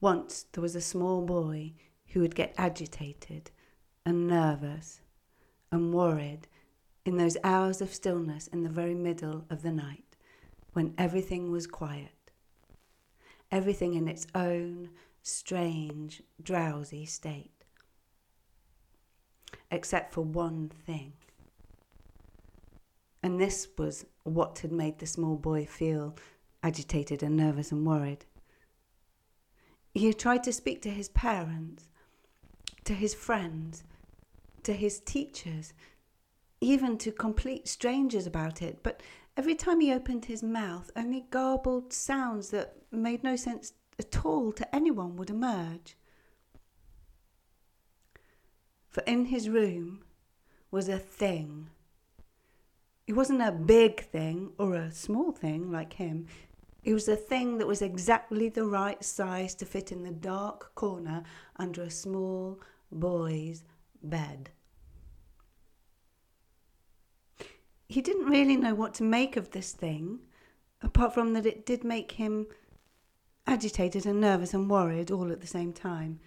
Once there was a small boy who would get agitated and nervous and worried in those hours of stillness in the very middle of the night when everything was quiet, everything in its own strange, drowsy state, except for one thing. And this was what had made the small boy feel agitated and nervous and worried. He tried to speak to his parents, to his friends, to his teachers, even to complete strangers about it, but every time he opened his mouth, only garbled sounds that made no sense at all to anyone would emerge. For in his room was a thing. It wasn't a big thing or a small thing like him. It was a thing that was exactly the right size to fit in the dark corner under a small boy's bed. He didn't really know what to make of this thing, apart from that it did make him agitated and nervous and worried all at the same time.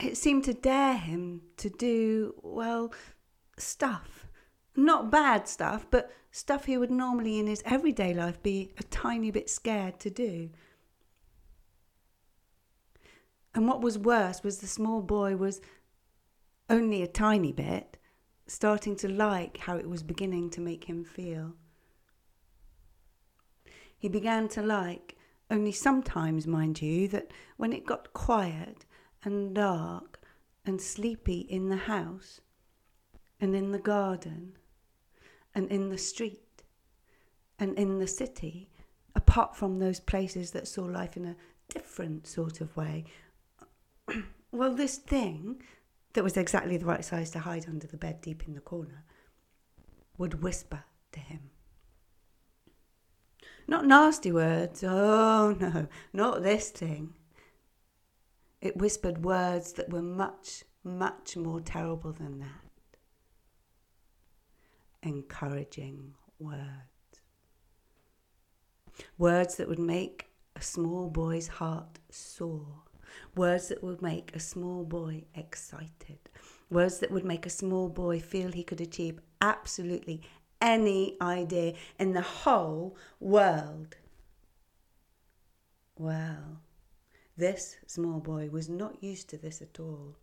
It seemed to dare him to do, well, stuff. Not bad stuff, but stuff he would normally in his everyday life be a tiny bit scared to do. And what was worse was the small boy was only a tiny bit starting to like how it was beginning to make him feel. He began to like, only sometimes, mind you, that when it got quiet and dark and sleepy in the house and in the garden and in the street and in the city, apart from those places that saw life in a different sort of way, well, this thing that was exactly the right size to hide under the bed deep in the corner, would whisper to him. Not nasty words, oh no, not this thing. It whispered words that were much, much more terrible than that. Encouraging words. Words that would make a small boy's heart soar Words that would make a small boy excited. Words that would make a small boy feel he could achieve absolutely any idea in the whole world. Well, this small boy was not used to this at all.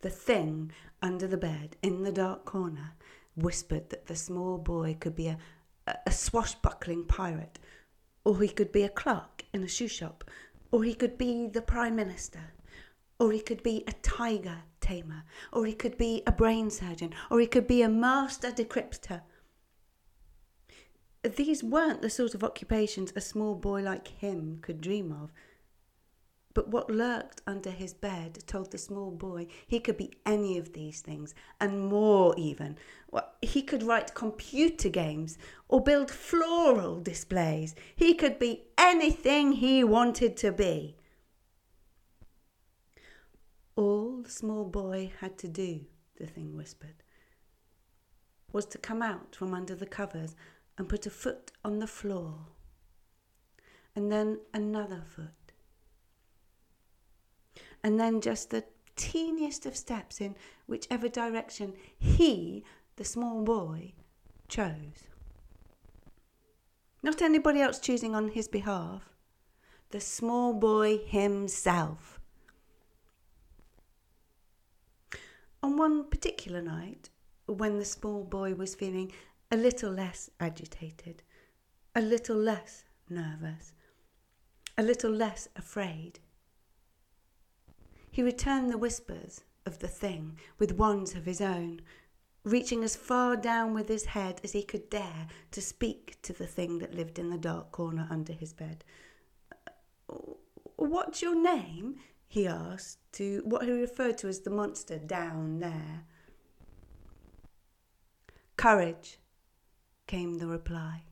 The thing under the bed in the dark corner whispered that the small boy could be a, a swashbuckling pirate, or he could be a clerk in a shoe shop, or he could be the Prime Minister, or he could be a tiger tamer, or he could be a brain surgeon, or he could be a master decryptor. These weren't the sort of occupations a small boy like him could dream of. But what lurked under his bed told the small boy he could be any of these things, and more even. He could write computer games or build floral displays. He could be anything he wanted to be. All the small boy had to do, the thing whispered, was to come out from under the covers and put a foot on the floor, and then another foot and then just the teeniest of steps in whichever direction he, the small boy, chose. Not anybody else choosing on his behalf, the small boy himself. On one particular night, when the small boy was feeling a little less agitated, a little less nervous, a little less afraid, he returned the whispers of the thing with ones of his own, reaching as far down with his head as he could dare to speak to the thing that lived in the dark corner under his bed. What's your name? he asked to what he referred to as the monster down there. Courage, came the reply.